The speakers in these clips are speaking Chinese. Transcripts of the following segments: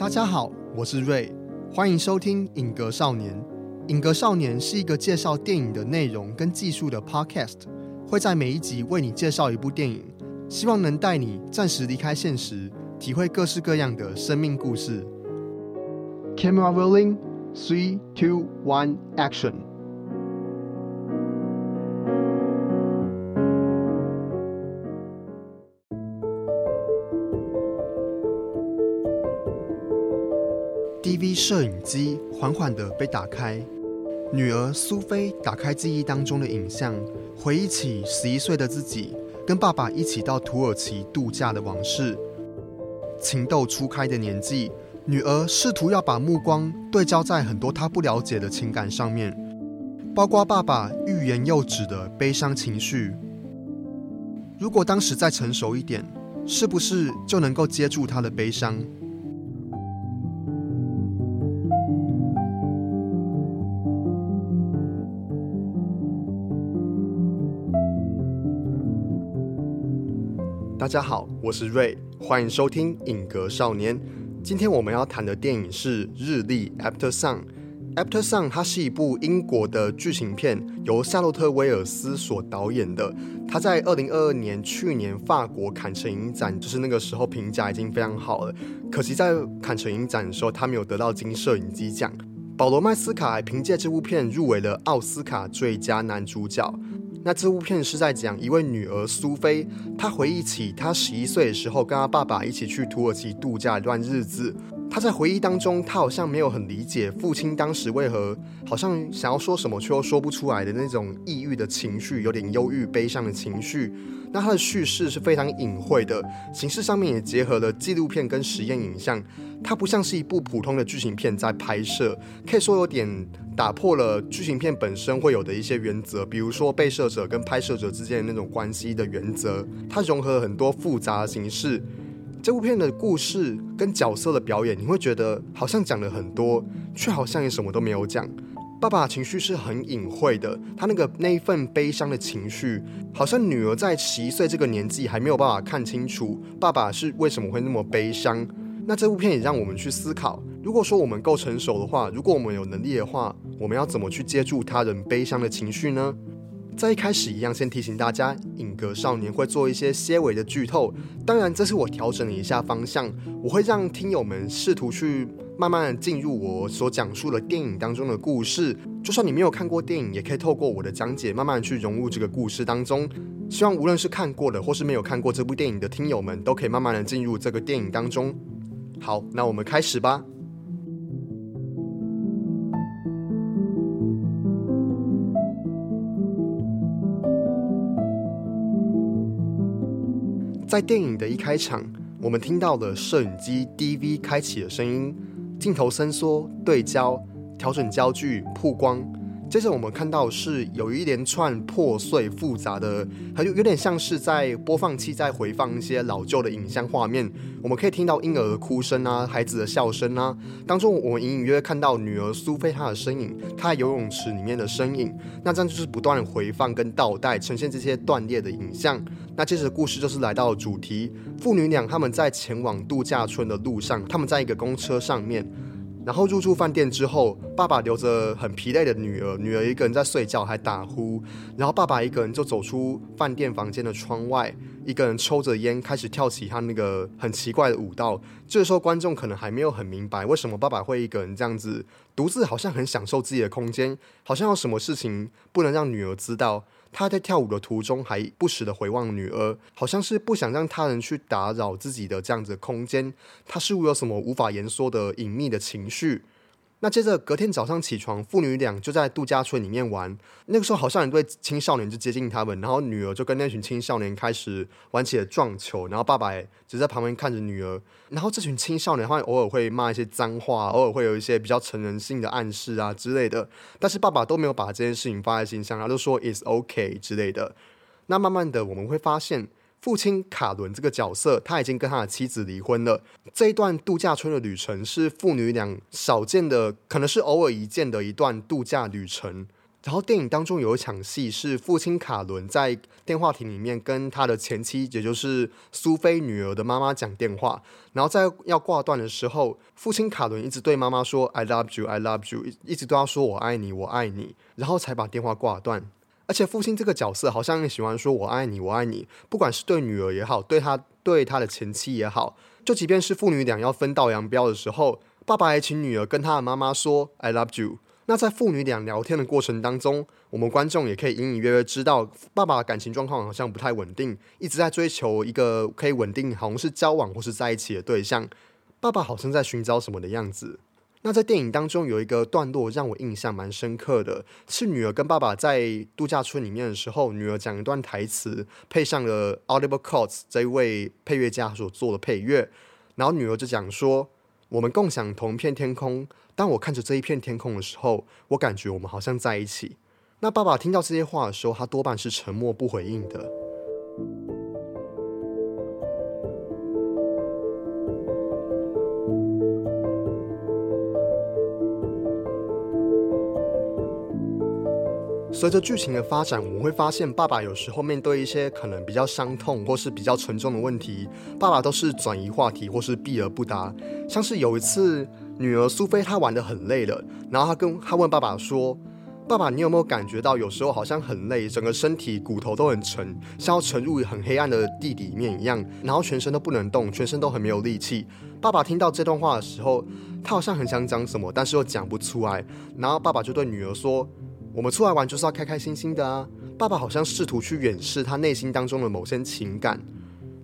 大家好，我是瑞，欢迎收听《影格少年》。《影格少年》是一个介绍电影的内容跟技术的 Podcast，会在每一集为你介绍一部电影，希望能带你暂时离开现实，体会各式各样的生命故事。Camera rolling, three, two, one, action. 摄影机缓缓地被打开，女儿苏菲打开记忆当中的影像，回忆起十一岁的自己跟爸爸一起到土耳其度假的往事。情窦初开的年纪，女儿试图要把目光对焦在很多她不了解的情感上面，包括爸爸欲言又止的悲伤情绪。如果当时再成熟一点，是不是就能够接住他的悲伤？大家好，我是瑞，欢迎收听《影格少年》。今天我们要谈的电影是《日历》（After Sun）。After Sun 它是一部英国的剧情片，由夏洛特·威尔斯所导演的。他在二零二二年去年法国坎城影展，就是那个时候评价已经非常好了。可惜在坎城影展的时候，他没有得到金摄影机奖。保罗·麦斯卡凭借这部片入围了奥斯卡最佳男主角。那这部片是在讲一位女儿苏菲，她回忆起她十一岁的时候跟她爸爸一起去土耳其度假一段日子。他在回忆当中，他好像没有很理解父亲当时为何好像想要说什么却又说不出来的那种抑郁的情绪，有点忧郁悲伤的情绪。那他的叙事是非常隐晦的，形式上面也结合了纪录片跟实验影像，它不像是一部普通的剧情片在拍摄，可以说有点打破了剧情片本身会有的一些原则，比如说被摄者跟拍摄者之间的那种关系的原则，它融合了很多复杂的形式。这部片的故事跟角色的表演，你会觉得好像讲了很多，却好像也什么都没有讲。爸爸情绪是很隐晦的，他那个那一份悲伤的情绪，好像女儿在十一岁这个年纪还没有办法看清楚爸爸是为什么会那么悲伤。那这部片也让我们去思考，如果说我们够成熟的话，如果我们有能力的话，我们要怎么去接住他人悲伤的情绪呢？在一开始一样，先提醒大家，影格少年会做一些些微的剧透。当然，这是我调整了一下方向，我会让听友们试图去慢慢进入我所讲述的电影当中的故事。就算你没有看过电影，也可以透过我的讲解，慢慢去融入这个故事当中。希望无论是看过的，或是没有看过这部电影的听友们，都可以慢慢的进入这个电影当中。好，那我们开始吧。在电影的一开场，我们听到了摄影机 DV 开启的声音，镜头伸缩、对焦、调整焦距、曝光。接着我们看到是有一连串破碎复杂的，还有有点像是在播放器在回放一些老旧的影像画面。我们可以听到婴儿的哭声啊，孩子的笑声啊。当中我们隐隐约约看到女儿苏菲她的身影，她在游泳池里面的身影。那这样就是不断回放跟倒带，呈现这些断裂的影像。那接着故事就是来到主题，父女俩他们在前往度假村的路上，他们在一个公车上面。然后入住饭店之后，爸爸留着很疲累的女儿，女儿一个人在睡觉还打呼，然后爸爸一个人就走出饭店房间的窗外，一个人抽着烟开始跳起他那个很奇怪的舞蹈。这时候观众可能还没有很明白为什么爸爸会一个人这样子独自，好像很享受自己的空间，好像有什么事情不能让女儿知道。他在跳舞的途中还不时的回望女儿，好像是不想让他人去打扰自己的这样子空间。他似乎有什么无法言说的隐秘的情绪。那接着隔天早上起床，父女俩就在度假村里面玩。那个时候好像一对青少年就接近他们，然后女儿就跟那群青少年开始玩起了撞球，然后爸爸只在旁边看着女儿。然后这群青少年好像偶尔会骂一些脏话，偶尔会有一些比较成人性的暗示啊之类的。但是爸爸都没有把这件事情放在心上，然后就说 is OK" 之类的。那慢慢的我们会发现。父亲卡伦这个角色，他已经跟他的妻子离婚了。这一段度假村的旅程是父女俩少见的，可能是偶尔一见的一段度假旅程。然后电影当中有一场戏是父亲卡伦在电话亭里面跟他的前妻，也就是苏菲女儿的妈妈讲电话。然后在要挂断的时候，父亲卡伦一直对妈妈说 “I love you, I love you”，一直都要说“我爱你，我爱你”，然后才把电话挂断。而且父亲这个角色好像也喜欢说“我爱你，我爱你”，不管是对女儿也好，对他对他的前妻也好，就即便是父女俩要分道扬镳的时候，爸爸也请女儿跟他的妈妈说 “I love you”。那在父女俩聊天的过程当中，我们观众也可以隐隐约约知道，爸爸的感情状况好像不太稳定，一直在追求一个可以稳定，好像是交往或是在一起的对象。爸爸好像在寻找什么的样子。那在电影当中有一个段落让我印象蛮深刻的，是女儿跟爸爸在度假村里面的时候，女儿讲一段台词，配上了 Oliver Coates 这一位配乐家所做的配乐，然后女儿就讲说：“我们共享同一片天空。”当我看着这一片天空的时候，我感觉我们好像在一起。那爸爸听到这些话的时候，他多半是沉默不回应的。随着剧情的发展，我们会发现，爸爸有时候面对一些可能比较伤痛或是比较沉重的问题，爸爸都是转移话题或是避而不答。像是有一次，女儿苏菲她玩的很累了，然后她跟她问爸爸说：“爸爸，你有没有感觉到有时候好像很累，整个身体骨头都很沉，像要沉入很黑暗的地底面一样，然后全身都不能动，全身都很没有力气？”爸爸听到这段话的时候，他好像很想讲什么，但是又讲不出来。然后爸爸就对女儿说。我们出来玩就是要开开心心的啊！爸爸好像试图去掩饰他内心当中的某些情感。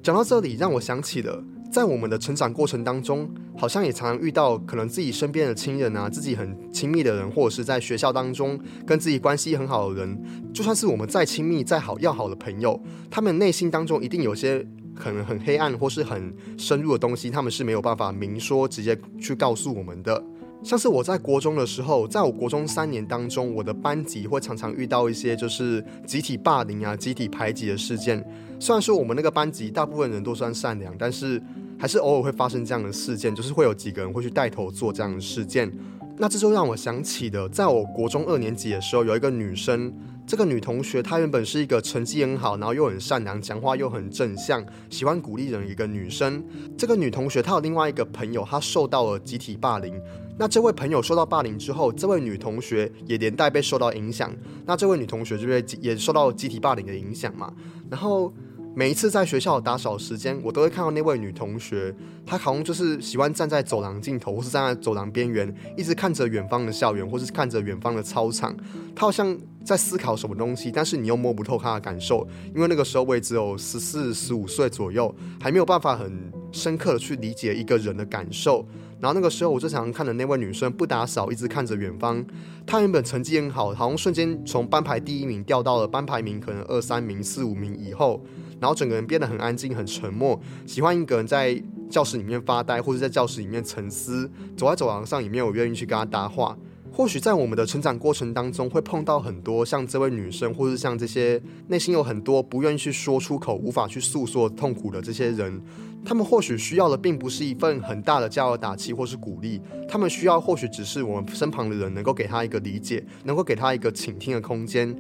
讲到这里，让我想起了在我们的成长过程当中，好像也常常遇到可能自己身边的亲人啊，自己很亲密的人，或者是在学校当中跟自己关系很好的人，就算是我们再亲密、再好要好的朋友，他们内心当中一定有些可能很黑暗或是很深入的东西，他们是没有办法明说、直接去告诉我们的。像是我在国中的时候，在我国中三年当中，我的班级会常常遇到一些就是集体霸凌啊、集体排挤的事件。虽然说我们那个班级大部分人都算善良，但是还是偶尔会发生这样的事件，就是会有几个人会去带头做这样的事件。那这就让我想起的，在我国中二年级的时候，有一个女生。这个女同学她原本是一个成绩很好，然后又很善良，讲话又很正向，喜欢鼓励人一个女生。这个女同学她有另外一个朋友，她受到了集体霸凌。那这位朋友受到霸凌之后，这位女同学也连带被受到影响。那这位女同学就会也受到集体霸凌的影响嘛？然后。每一次在学校打扫时间，我都会看到那位女同学，她好像就是喜欢站在走廊尽头，或是站在走廊边缘，一直看着远方的校园，或是看着远方的操场。她好像在思考什么东西，但是你又摸不透她的感受，因为那个时候我也只有十四、十五岁左右，还没有办法很深刻的去理解一个人的感受。然后那个时候，我最常看的那位女生不打扫，一直看着远方。她原本成绩很好，好像瞬间从班排第一名掉到了班排名可能二三名、四五名以后。然后整个人变得很安静、很沉默，喜欢一个人在教室里面发呆，或者在教室里面沉思。走在走廊上也没有愿意去跟他搭话。或许在我们的成长过程当中，会碰到很多像这位女生，或是像这些内心有很多不愿意去说出口、无法去诉说痛苦的这些人。他们或许需要的并不是一份很大的加油打气或是鼓励，他们需要或许只是我们身旁的人能够给他一个理解，能够给他一个倾听的空间。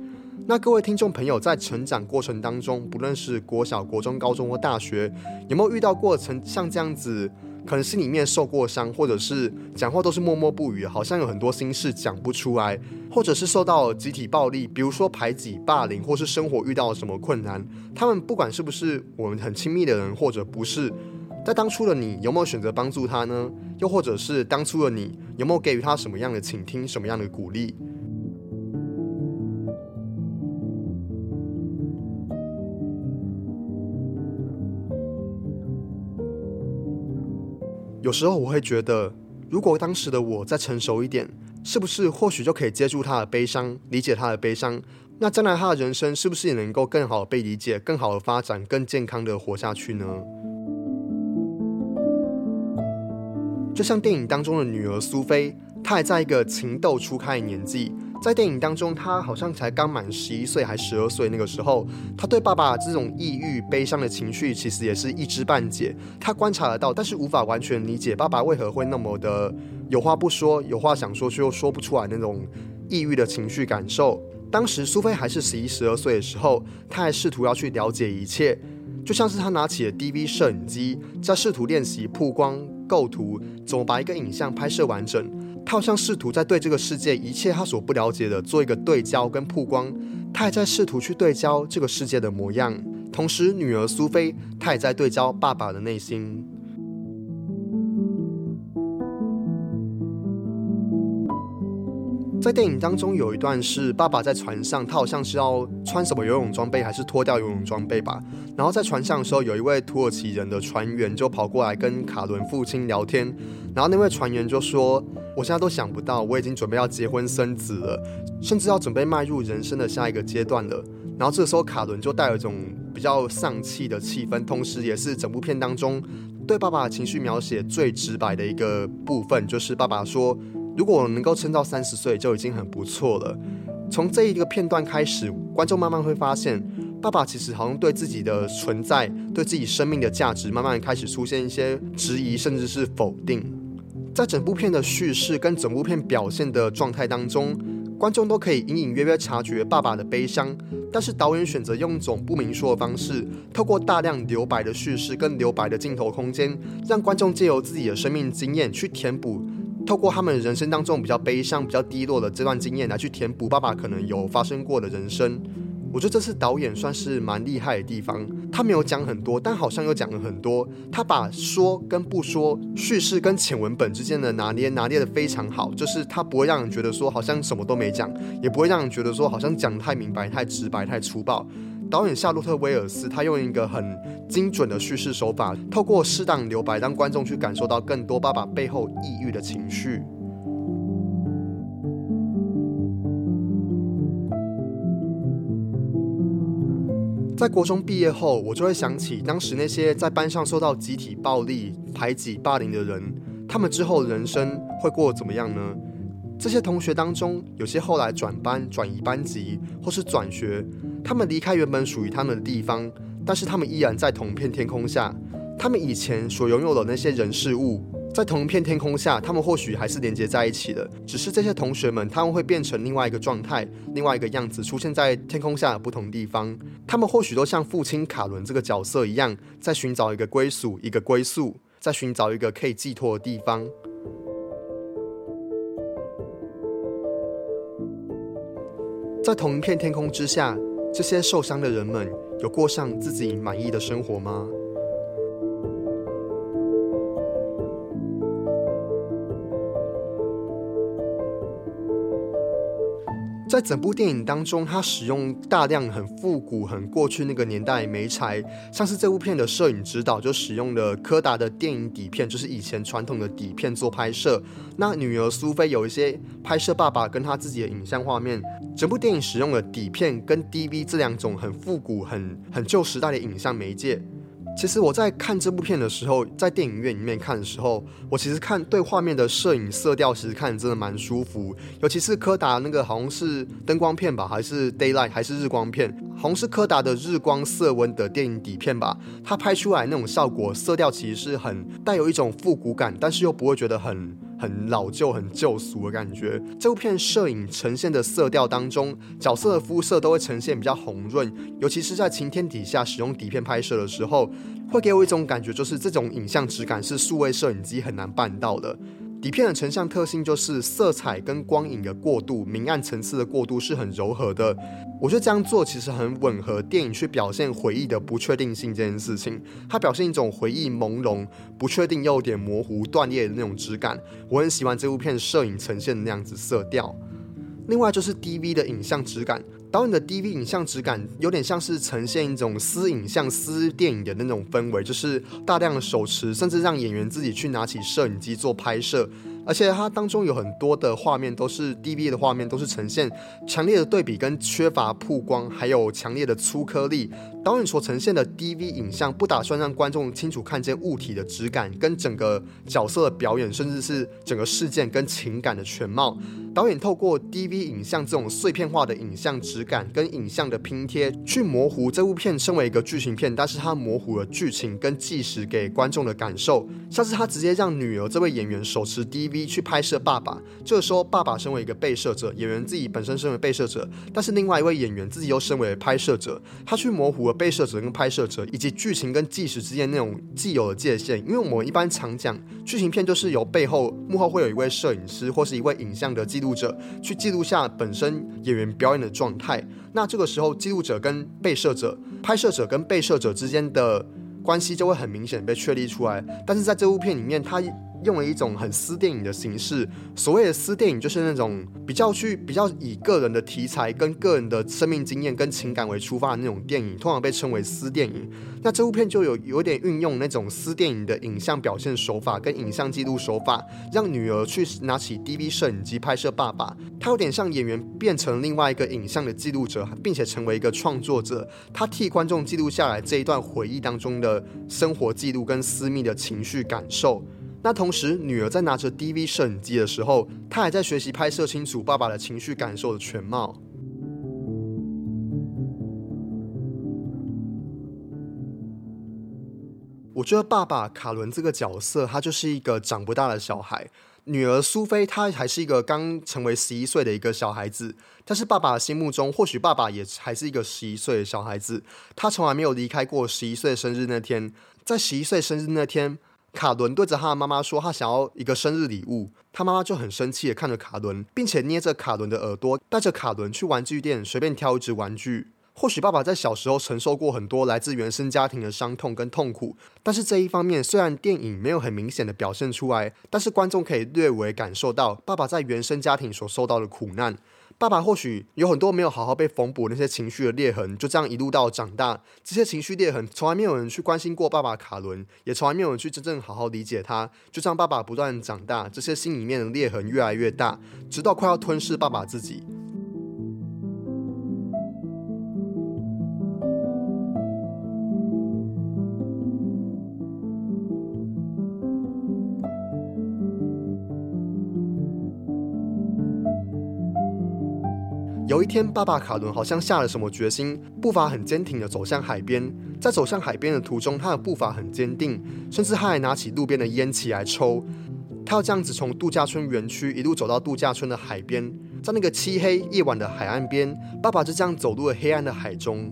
那各位听众朋友，在成长过程当中，不论是国小、国中、高中或大学，有没有遇到过曾像这样子，可能心里面受过伤，或者是讲话都是默默不语，好像有很多心事讲不出来，或者是受到集体暴力，比如说排挤、霸凌，或是生活遇到了什么困难，他们不管是不是我们很亲密的人，或者不是，在当初的你有没有选择帮助他呢？又或者是当初的你有没有给予他什么样的倾听，什么样的鼓励？有时候我会觉得，如果当时的我再成熟一点，是不是或许就可以接住他的悲伤，理解他的悲伤？那将来他的人生是不是也能够更好的被理解，更好的发展，更健康的活下去呢？就像电影当中的女儿苏菲，她还在一个情窦初开的年纪。在电影当中，他好像才刚满十一岁，还十二岁。那个时候，他对爸爸这种抑郁、悲伤的情绪，其实也是一知半解。他观察得到，但是无法完全理解爸爸为何会那么的有话不说，有话想说却又说不出来那种抑郁的情绪感受。当时苏菲还是十一、十二岁的时候，他还试图要去了解一切，就像是他拿起了 DV 摄影机，在试图练习曝光、构图，怎么把一个影像拍摄完整。他好像试图在对这个世界一切他所不了解的做一个对焦跟曝光。他还在试图去对焦这个世界的模样，同时女儿苏菲，她也在对焦爸爸的内心。在电影当中有一段是爸爸在船上，他好像是要穿什么游泳装备，还是脱掉游泳装备吧。然后在船上的时候，有一位土耳其人的船员就跑过来跟卡伦父亲聊天。然后那位船员就说：“我现在都想不到，我已经准备要结婚生子了，甚至要准备迈入人生的下一个阶段了。”然后这时候卡伦就带了一种比较丧气的气氛，同时也是整部片当中对爸爸情绪描写最直白的一个部分，就是爸爸说。如果我能够撑到三十岁就已经很不错了。从这一个片段开始，观众慢慢会发现，爸爸其实好像对自己的存在、对自己生命的价值，慢慢开始出现一些质疑，甚至是否定。在整部片的叙事跟整部片表现的状态当中，观众都可以隐隐约约察觉爸爸的悲伤，但是导演选择用一种不明说的方式，透过大量留白的叙事跟留白的镜头空间，让观众借由自己的生命经验去填补。透过他们人生当中比较悲伤、比较低落的这段经验来去填补爸爸可能有发生过的人生，我觉得这次导演算是蛮厉害的地方。他没有讲很多，但好像又讲了很多。他把说跟不说、叙事跟浅文本之间的拿捏拿捏的非常好，就是他不会让人觉得说好像什么都没讲，也不会让人觉得说好像讲太明白、太直白、太粗暴。导演夏洛特·威尔斯，他用一个很精准的叙事手法，透过适当留白，让观众去感受到更多爸爸背后抑郁的情绪。在国中毕业后，我就会想起当时那些在班上受到集体暴力、排挤、霸凌的人，他们之后人生会过得怎么样呢？这些同学当中，有些后来转班、转移班级，或是转学。他们离开原本属于他们的地方，但是他们依然在同一片天空下。他们以前所拥有的那些人事物，在同一片天空下，他们或许还是连接在一起的。只是这些同学们，他们会变成另外一个状态、另外一个样子，出现在天空下的不同地方。他们或许都像父亲卡伦这个角色一样，在寻找一个归属、一个归宿，在寻找一个可以寄托的地方。在同一片天空之下，这些受伤的人们有过上自己满意的生活吗？在整部电影当中，他使用大量很复古、很过去那个年代媒材，像是这部片的摄影指导就使用了柯达的电影底片，就是以前传统的底片做拍摄。那女儿苏菲有一些拍摄爸爸跟他自己的影像画面。整部电影使用了底片跟 DV 这两种很复古、很很旧时代的影像媒介。其实我在看这部片的时候，在电影院里面看的时候，我其实看对画面的摄影色调，其实看真的蛮舒服。尤其是柯达那个好像是灯光片吧，还是 daylight，还是日光片，好像是柯达的日光色温的电影底片吧。它拍出来那种效果，色调其实是很带有一种复古感，但是又不会觉得很。很老旧、很旧俗的感觉。这部片摄影呈现的色调当中，角色的肤色都会呈现比较红润，尤其是在晴天底下使用底片拍摄的时候，会给我一种感觉，就是这种影像质感是数位摄影机很难办到的。底片的成像特性就是色彩跟光影的过渡、明暗层次的过渡是很柔和的。我觉得这样做其实很吻合电影去表现回忆的不确定性这件事情。它表现一种回忆朦胧、不确定又有点模糊、断裂的那种质感。我很喜欢这部片摄影呈现的那样子色调。另外就是 DV 的影像质感。导演的 DV 影像质感有点像是呈现一种私影像、私电影的那种氛围，就是大量的手持，甚至让演员自己去拿起摄影机做拍摄。而且它当中有很多的画面都是 DV 的画面，都是呈现强烈的对比跟缺乏曝光，还有强烈的粗颗粒。导演所呈现的 DV 影像不打算让观众清楚看见物体的质感，跟整个角色的表演，甚至是整个事件跟情感的全貌。导演透过 DV 影像这种碎片化的影像质感跟影像的拼贴，去模糊这部片身为一个剧情片，但是它模糊了剧情跟纪实给观众的感受。像是他直接让女儿这位演员手持 DV。DV 去拍摄爸爸。这个时候，爸爸身为一个被摄者，演员自己本身身为被摄者，但是另外一位演员自己又身为拍摄者，他去模糊了被摄者跟拍摄者以及剧情跟纪实之间那种既有的界限。因为我们一般常讲剧情片就是由背后幕后会有一位摄影师或是一位影像的记录者去记录下本身演员表演的状态。那这个时候，记录者跟被摄者、拍摄者跟被摄者之间的关系就会很明显被确立出来。但是在这部片里面，它用了一种很私电影的形式。所谓的私电影，就是那种比较去比较以个人的题材、跟个人的生命经验、跟情感为出发的那种电影，通常被称为私电影。那这部片就有有点运用那种私电影的影像表现手法跟影像记录手法，让女儿去拿起 DV 摄影机拍摄爸爸。他有点像演员变成另外一个影像的记录者，并且成为一个创作者。他替观众记录下来这一段回忆当中的生活记录跟私密的情绪感受。那同时，女儿在拿着 DV 摄影机的时候，她还在学习拍摄清楚爸爸的情绪感受的全貌。我觉得爸爸卡伦这个角色，他就是一个长不大的小孩。女儿苏菲，她还是一个刚成为十一岁的一个小孩子。但是爸爸的心目中，或许爸爸也还是一个十一岁的小孩子。他从来没有离开过十一岁生日那天。在十一岁生日那天。卡伦对着他的妈妈说：“他想要一个生日礼物。”他妈妈就很生气的看着卡伦，并且捏着卡伦的耳朵，带着卡伦去玩具店随便挑一只玩具。或许爸爸在小时候承受过很多来自原生家庭的伤痛跟痛苦，但是这一方面虽然电影没有很明显的表现出来，但是观众可以略微感受到爸爸在原生家庭所受到的苦难。爸爸或许有很多没有好好被缝补那些情绪的裂痕，就这样一路到长大，这些情绪裂痕从来没有人去关心过爸爸卡伦，也从来没有人去真正好好理解他。就这样，爸爸不断长大，这些心里面的裂痕越来越大，直到快要吞噬爸爸自己。有一天，爸爸卡伦好像下了什么决心，步伐很坚挺的走向海边。在走向海边的途中，他的步伐很坚定，甚至他还拿起路边的烟起来抽。他要这样子从度假村园区一路走到度假村的海边，在那个漆黑夜晚的海岸边，爸爸就这样走入了黑暗的海中。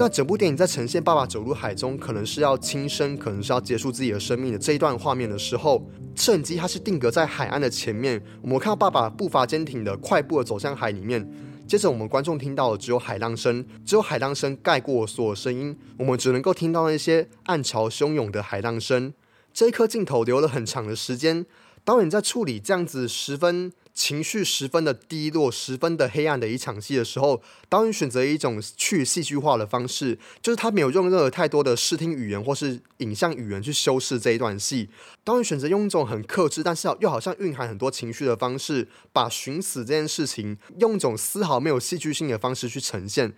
那整部电影在呈现爸爸走入海中，可能是要轻生，可能是要结束自己的生命的这一段画面的时候，摄影机它是定格在海岸的前面，我们看到爸爸步伐坚挺的快步的走向海里面。接着我们观众听到的只有海浪声，只有海浪声盖过所有声音，我们只能够听到那些暗潮汹涌的海浪声。这一颗镜头留了很长的时间，导演在处理这样子十分。情绪十分的低落，十分的黑暗的一场戏的时候，导演选择一种去戏剧化的方式，就是他没有用任何太多的视听语言或是影像语言去修饰这一段戏。导演选择用一种很克制，但是又好像蕴含很多情绪的方式，把寻死这件事情用一种丝毫没有戏剧性的方式去呈现。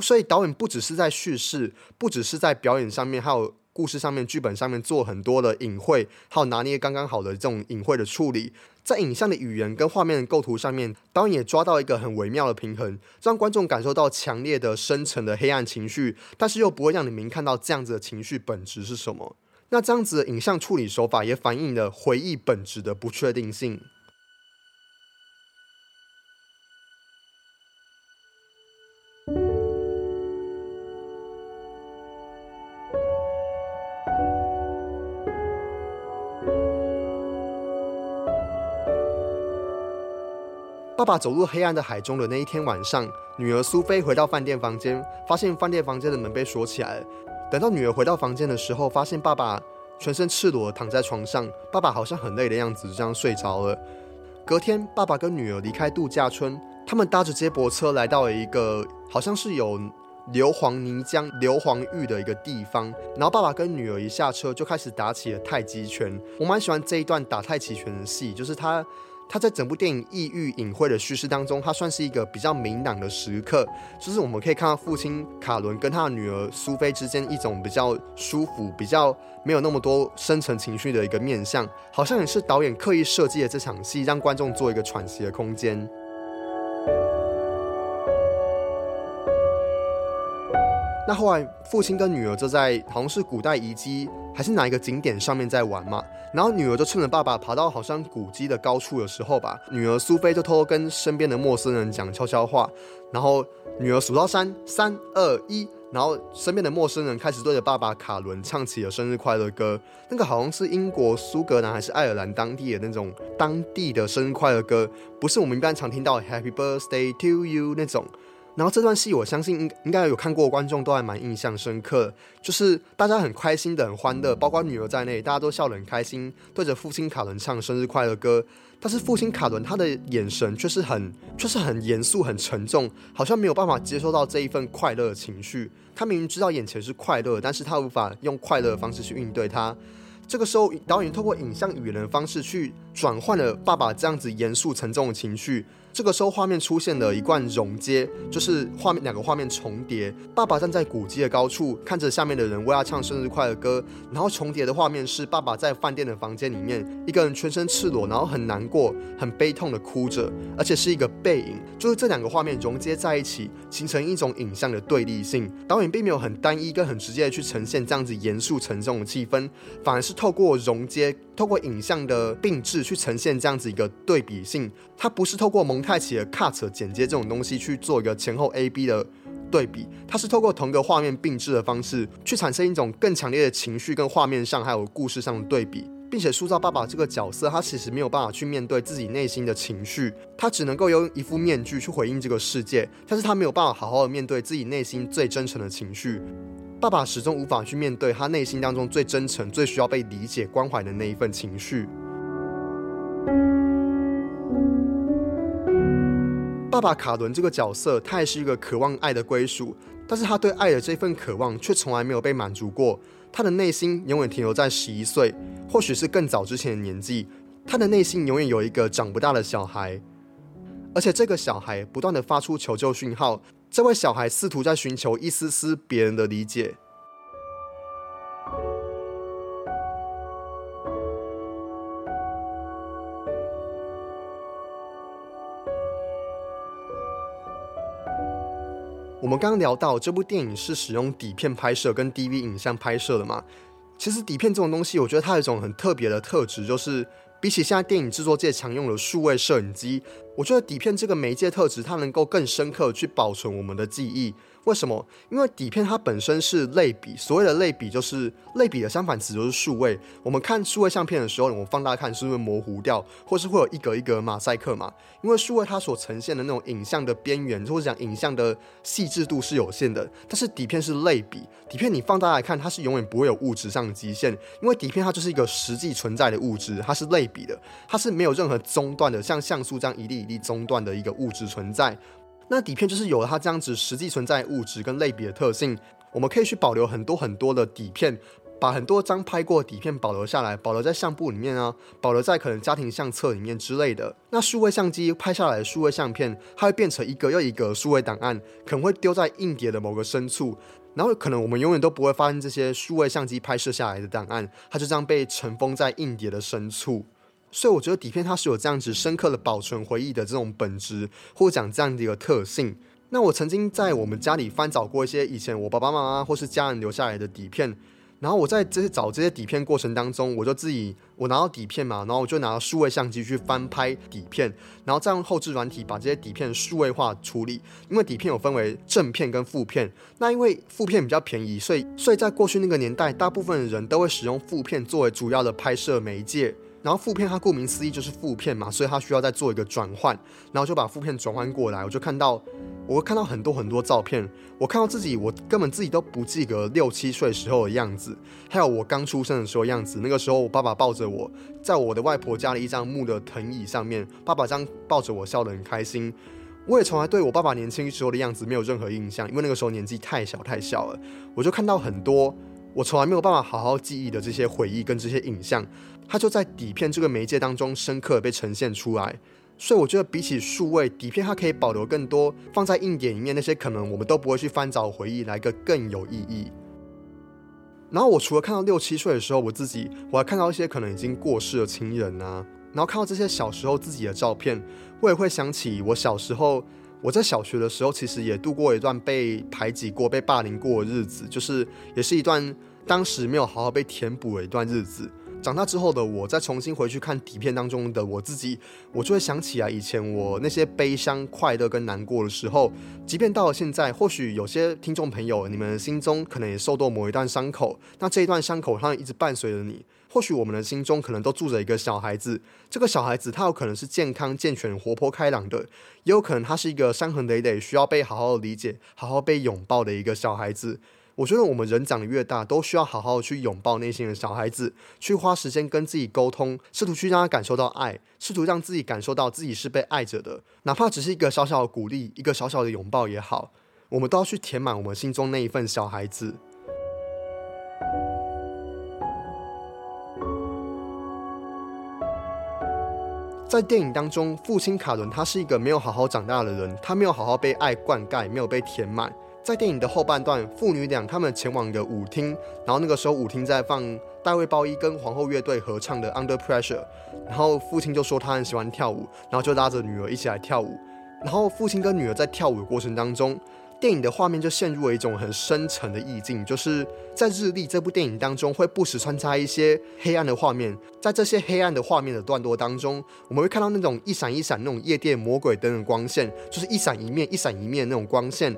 所以导演不只是在叙事，不只是在表演上面，还有。故事上面、剧本上面做很多的隐晦，还有拿捏刚刚好的这种隐晦的处理，在影像的语言跟画面的构图上面，导演也抓到一个很微妙的平衡，让观众感受到强烈的深层的黑暗情绪，但是又不会让你们看到这样子的情绪本质是什么。那这样子的影像处理手法也反映了回忆本质的不确定性。爸爸走入黑暗的海中的那一天晚上，女儿苏菲回到饭店房间，发现饭店房间的门被锁起来。等到女儿回到房间的时候，发现爸爸全身赤裸躺在床上，爸爸好像很累的样子，就这样睡着了。隔天，爸爸跟女儿离开度假村，他们搭着接驳车来到了一个好像是有硫磺泥浆、硫磺浴的一个地方。然后爸爸跟女儿一下车就开始打起了太极拳。我蛮喜欢这一段打太极拳的戏，就是他。他在整部电影异域隐晦的叙事当中，他算是一个比较明朗的时刻，就是我们可以看到父亲卡伦跟他的女儿苏菲之间一种比较舒服、比较没有那么多深层情绪的一个面相，好像也是导演刻意设计的这场戏，让观众做一个喘息的空间。那后来父亲跟女儿就在好像是古代遗迹还是哪一个景点上面在玩嘛，然后女儿就趁着爸爸爬到好像古迹的高处的时候吧，女儿苏菲就偷偷跟身边的陌生人讲悄悄话，然后女儿数到三，三二一。然后身边的陌生人开始对着爸爸卡伦唱起了生日快乐歌，那个好像是英国苏格兰还是爱尔兰当地的那种当地的生日快乐歌，不是我们一般常听到 Happy Birthday to you 那种。然后这段戏，我相信应应该有看过观众都还蛮印象深刻，就是大家很开心的、很欢乐，包括女儿在内，大家都笑得很开心，对着父亲卡伦唱生日快乐歌。但是父亲卡伦他的眼神却是很却是很严肃、很沉重，好像没有办法接受到这一份快乐的情绪。他明明知道眼前是快乐，但是他无法用快乐的方式去应对它。这个时候，导演透过影像语言的方式去转换了爸爸这样子严肃沉重的情绪。这个时候，画面出现了一罐溶接，就是画面两个画面重叠。爸爸站在古迹的高处，看着下面的人为他唱生日快乐歌。然后重叠的画面是爸爸在饭店的房间里面，一个人全身赤裸，然后很难过、很悲痛的哭着，而且是一个背影。就是这两个画面融接在一起，形成一种影像的对立性。导演并没有很单一跟很直接的去呈现这样子严肃沉重的气氛，反而是透过融接。透过影像的并置去呈现这样子一个对比性，它不是透过蒙太奇的 cut 剪接这种东西去做一个前后 A B 的对比，它是透过同个画面并置的方式去产生一种更强烈的情绪跟画面上还有故事上的对比，并且塑造爸爸这个角色，他其实没有办法去面对自己内心的情绪，他只能够用一副面具去回应这个世界，但是他没有办法好好的面对自己内心最真诚的情绪。爸爸始终无法去面对他内心当中最真诚、最需要被理解、关怀的那一份情绪。爸爸卡伦这个角色，他也是一个渴望爱的归属，但是他对爱的这份渴望却从来没有被满足过。他的内心永远停留在十一岁，或许是更早之前的年纪。他的内心永远有一个长不大的小孩，而且这个小孩不断的发出求救讯号。这位小孩试图在寻求一丝丝别人的理解。我们刚聊到这部电影是使用底片拍摄跟 DV 影像拍摄的嘛？其实底片这种东西，我觉得它有一种很特别的特质，就是比起现在电影制作界常用的数位摄影机。我觉得底片这个媒介特质，它能够更深刻去保存我们的记忆。为什么？因为底片它本身是类比，所谓的类比就是类比的相反词就是数位。我们看数位相片的时候，我们放大看是不是模糊掉，或是会有一格一格马赛克嘛？因为数位它所呈现的那种影像的边缘，或者讲影像的细致度是有限的。但是底片是类比，底片你放大来看，它是永远不会有物质上的极限，因为底片它就是一个实际存在的物质，它是类比的，它是没有任何中断的，像像素这样一粒一粒中断的一个物质存在。那底片就是有了它这样子实际存在物质跟类别的特性，我们可以去保留很多很多的底片，把很多张拍过底片保留下来，保留在相簿里面啊，保留在可能家庭相册里面之类的。那数位相机拍下来的数位相片，它会变成一个又一个数位档案，可能会丢在硬碟的某个深处，然后可能我们永远都不会发现这些数位相机拍摄下来的档案，它就这样被尘封在硬碟的深处。所以我觉得底片它是有这样子深刻的保存回忆的这种本质，或讲这样的一个特性。那我曾经在我们家里翻找过一些以前我爸爸妈妈或是家人留下来的底片，然后我在这些找这些底片过程当中，我就自己我拿到底片嘛，然后我就拿到数位相机去翻拍底片，然后再用后置软体把这些底片数位化处理。因为底片有分为正片跟负片，那因为负片比较便宜，所以所以在过去那个年代，大部分的人都会使用负片作为主要的拍摄媒介。然后负片它顾名思义就是负片嘛，所以它需要再做一个转换，然后就把负片转换过来，我就看到，我会看到很多很多照片，我看到自己，我根本自己都不记得六七岁时候的样子，还有我刚出生的时候样子，那个时候我爸爸抱着我，在我的外婆家的一张木的藤椅上面，爸爸这样抱着我笑得很开心，我也从来对我爸爸年轻时候的样子没有任何印象，因为那个时候年纪太小太小了，我就看到很多我从来没有办法好好记忆的这些回忆跟这些影像。它就在底片这个媒介当中深刻被呈现出来，所以我觉得比起数位底片，它可以保留更多放在硬碟里面那些可能我们都不会去翻找回忆来个更有意义。然后我除了看到六七岁的时候我自己，我还看到一些可能已经过世的亲人啊，然后看到这些小时候自己的照片，我也会想起我小时候。我在小学的时候，其实也度过一段被排挤过、被霸凌过的日子，就是也是一段当时没有好好被填补的一段日子。长大之后的我，再重新回去看底片当中的我自己，我就会想起来以前我那些悲伤、快乐跟难过的时候。即便到了现在，或许有些听众朋友，你们心中可能也受到某一段伤口，那这一段伤口它一直伴随着你。或许我们的心中可能都住着一个小孩子，这个小孩子他有可能是健康、健全、活泼开朗的，也有可能他是一个伤痕累累、需要被好好理解、好好被拥抱的一个小孩子。我觉得我们人长得越大，都需要好好去拥抱内心的小孩子，去花时间跟自己沟通，试图去让他感受到爱，试图让自己感受到自己是被爱着的，哪怕只是一个小小的鼓励，一个小小的拥抱也好，我们都要去填满我们心中那一份小孩子。在电影当中，父亲卡伦他是一个没有好好长大的人，他没有好好被爱灌溉，没有被填满。在电影的后半段，父女俩他们前往的舞厅，然后那个时候舞厅在放大卫鲍伊跟皇后乐队合唱的《Under Pressure》，然后父亲就说他很喜欢跳舞，然后就拉着女儿一起来跳舞。然后父亲跟女儿在跳舞的过程当中，电影的画面就陷入了一种很深沉的意境，就是在日历这部电影当中会不时穿插一些黑暗的画面，在这些黑暗的画面的段落当中，我们会看到那种一闪一闪那种夜店魔鬼灯的光线，就是一闪一面一闪一面那种光线。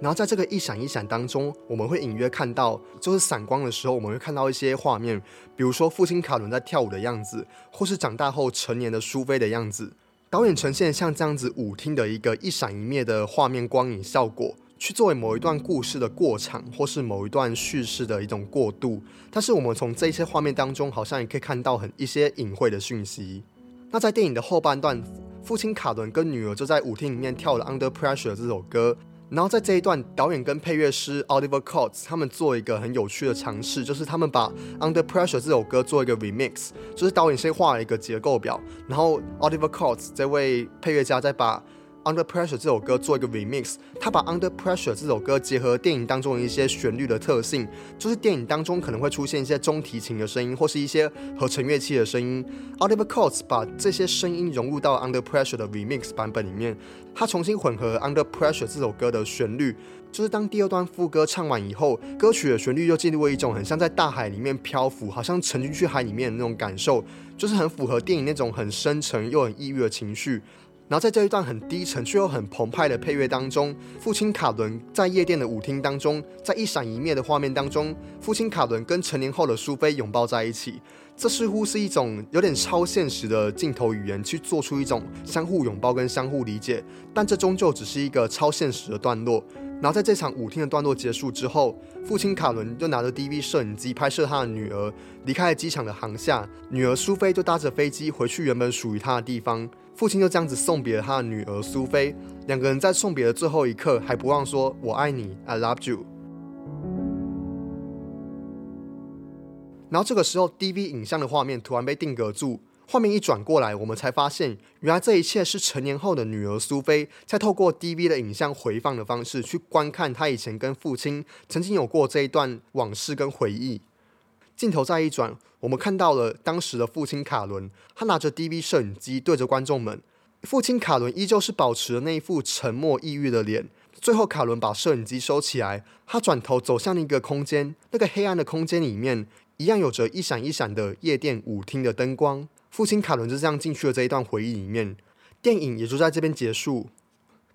然后在这个一闪一闪当中，我们会隐约看到，就是闪光的时候，我们会看到一些画面，比如说父亲卡伦在跳舞的样子，或是长大后成年的苏菲的样子。导演呈现像这样子舞厅的一个一闪一灭的画面光影效果，去作为某一段故事的过场，或是某一段叙事的一种过渡。但是我们从这些画面当中，好像也可以看到很一些隐晦的讯息。那在电影的后半段，父亲卡伦跟女儿就在舞厅里面跳了《Under Pressure》这首歌。然后在这一段，导演跟配乐师 Oliver Coates 他们做一个很有趣的尝试，就是他们把 Under Pressure 这首歌做一个 remix，就是导演先画了一个结构表，然后 Oliver Coates 这位配乐家再把。Under Pressure 这首歌做一个 remix，他把 Under Pressure 这首歌结合电影当中的一些旋律的特性，就是电影当中可能会出现一些中提琴的声音，或是一些合成乐器的声音。Oliver Coates 把这些声音融入到 Under Pressure 的 remix 版本里面，他重新混合 Under Pressure 这首歌的旋律，就是当第二段副歌唱完以后，歌曲的旋律又进入了一种很像在大海里面漂浮，好像沉进去海里面的那种感受，就是很符合电影那种很深沉又很抑郁的情绪。然后在这一段很低沉却又很澎湃的配乐当中，父亲卡伦在夜店的舞厅当中，在一闪一灭的画面当中，父亲卡伦跟成年后的苏菲拥抱在一起，这似乎是一种有点超现实的镜头语言，去做出一种相互拥抱跟相互理解，但这终究只是一个超现实的段落。然后在这场舞厅的段落结束之后，父亲卡伦就拿着 DV 摄影机拍摄他的女儿离开了机场的航厦，女儿苏菲就搭着飞机回去原本属于她的地方。父亲就这样子送别了他的女儿苏菲，两个人在送别的最后一刻还不忘说“我爱你，I love you”。然后这个时候，DV 影像的画面突然被定格住，画面一转过来，我们才发现，原来这一切是成年后的女儿苏菲在透过 DV 的影像回放的方式去观看她以前跟父亲曾经有过这一段往事跟回忆。镜头再一转，我们看到了当时的父亲卡伦，他拿着 DV 摄影机对着观众们。父亲卡伦依旧是保持着那一副沉默抑郁的脸。最后，卡伦把摄影机收起来，他转头走向那个空间，那个黑暗的空间里面，一样有着一闪一闪的夜店舞厅的灯光。父亲卡伦就这样进去了这一段回忆里面，电影也就在这边结束。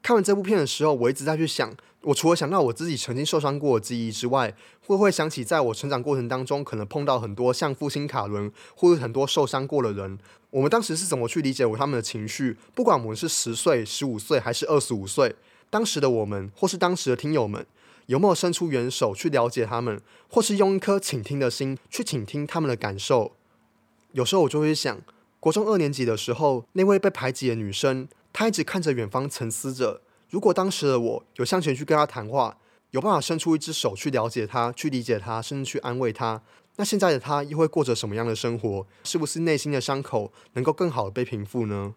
看完这部片的时候，我一直在去想，我除了想到我自己曾经受伤过的记忆之外，会不会想起在我成长过程当中，可能碰到很多像父亲卡伦，或者很多受伤过的人，我们当时是怎么去理解我他们的情绪？不管我们是十岁、十五岁还是二十五岁，当时的我们，或是当时的听友们，有没有伸出援手去了解他们，或是用一颗倾听的心去倾听他们的感受？有时候我就会想，国中二年级的时候，那位被排挤的女生。她一直看着远方，沉思着。如果当时的我有向前去跟他谈话，有办法伸出一只手去了解他、去理解他，甚至去安慰他，那现在的他又会过着什么样的生活？是不是内心的伤口能够更好的被平复呢？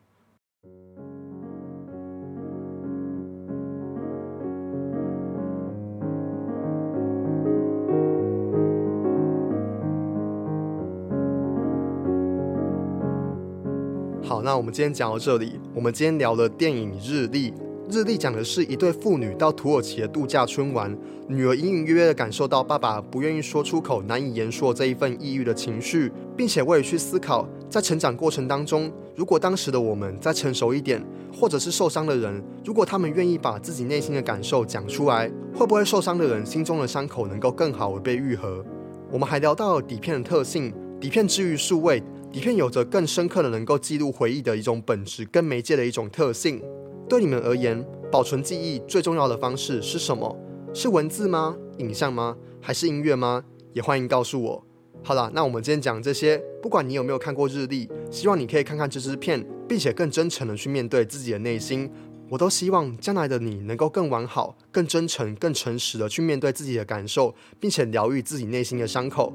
好，那我们今天讲到这里。我们今天聊了电影《日历》日历讲的是一对父女到土耳其的度假村玩，女儿隐隐约约的感受到爸爸不愿意说出口、难以言说这一份抑郁的情绪，并且我也去思考，在成长过程当中，如果当时的我们再成熟一点，或者是受伤的人，如果他们愿意把自己内心的感受讲出来，会不会受伤的人心中的伤口能够更好的被愈合？我们还聊到底片的特性，底片治愈数位，底片有着更深刻的能够记录回忆的一种本质，跟媒介的一种特性。对你们而言，保存记忆最重要的方式是什么？是文字吗？影像吗？还是音乐吗？也欢迎告诉我。好了，那我们今天讲这些，不管你有没有看过日历，希望你可以看看这支片，并且更真诚的去面对自己的内心。我都希望将来的你能够更完好、更真诚、更诚实的去面对自己的感受，并且疗愈自己内心的伤口。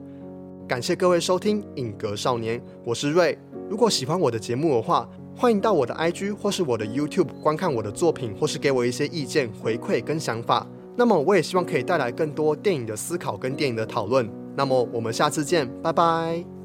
感谢各位收听《影格少年》，我是瑞。如果喜欢我的节目的话，欢迎到我的 IG 或是我的 YouTube 观看我的作品，或是给我一些意见回馈跟想法。那么我也希望可以带来更多电影的思考跟电影的讨论。那么我们下次见，拜拜。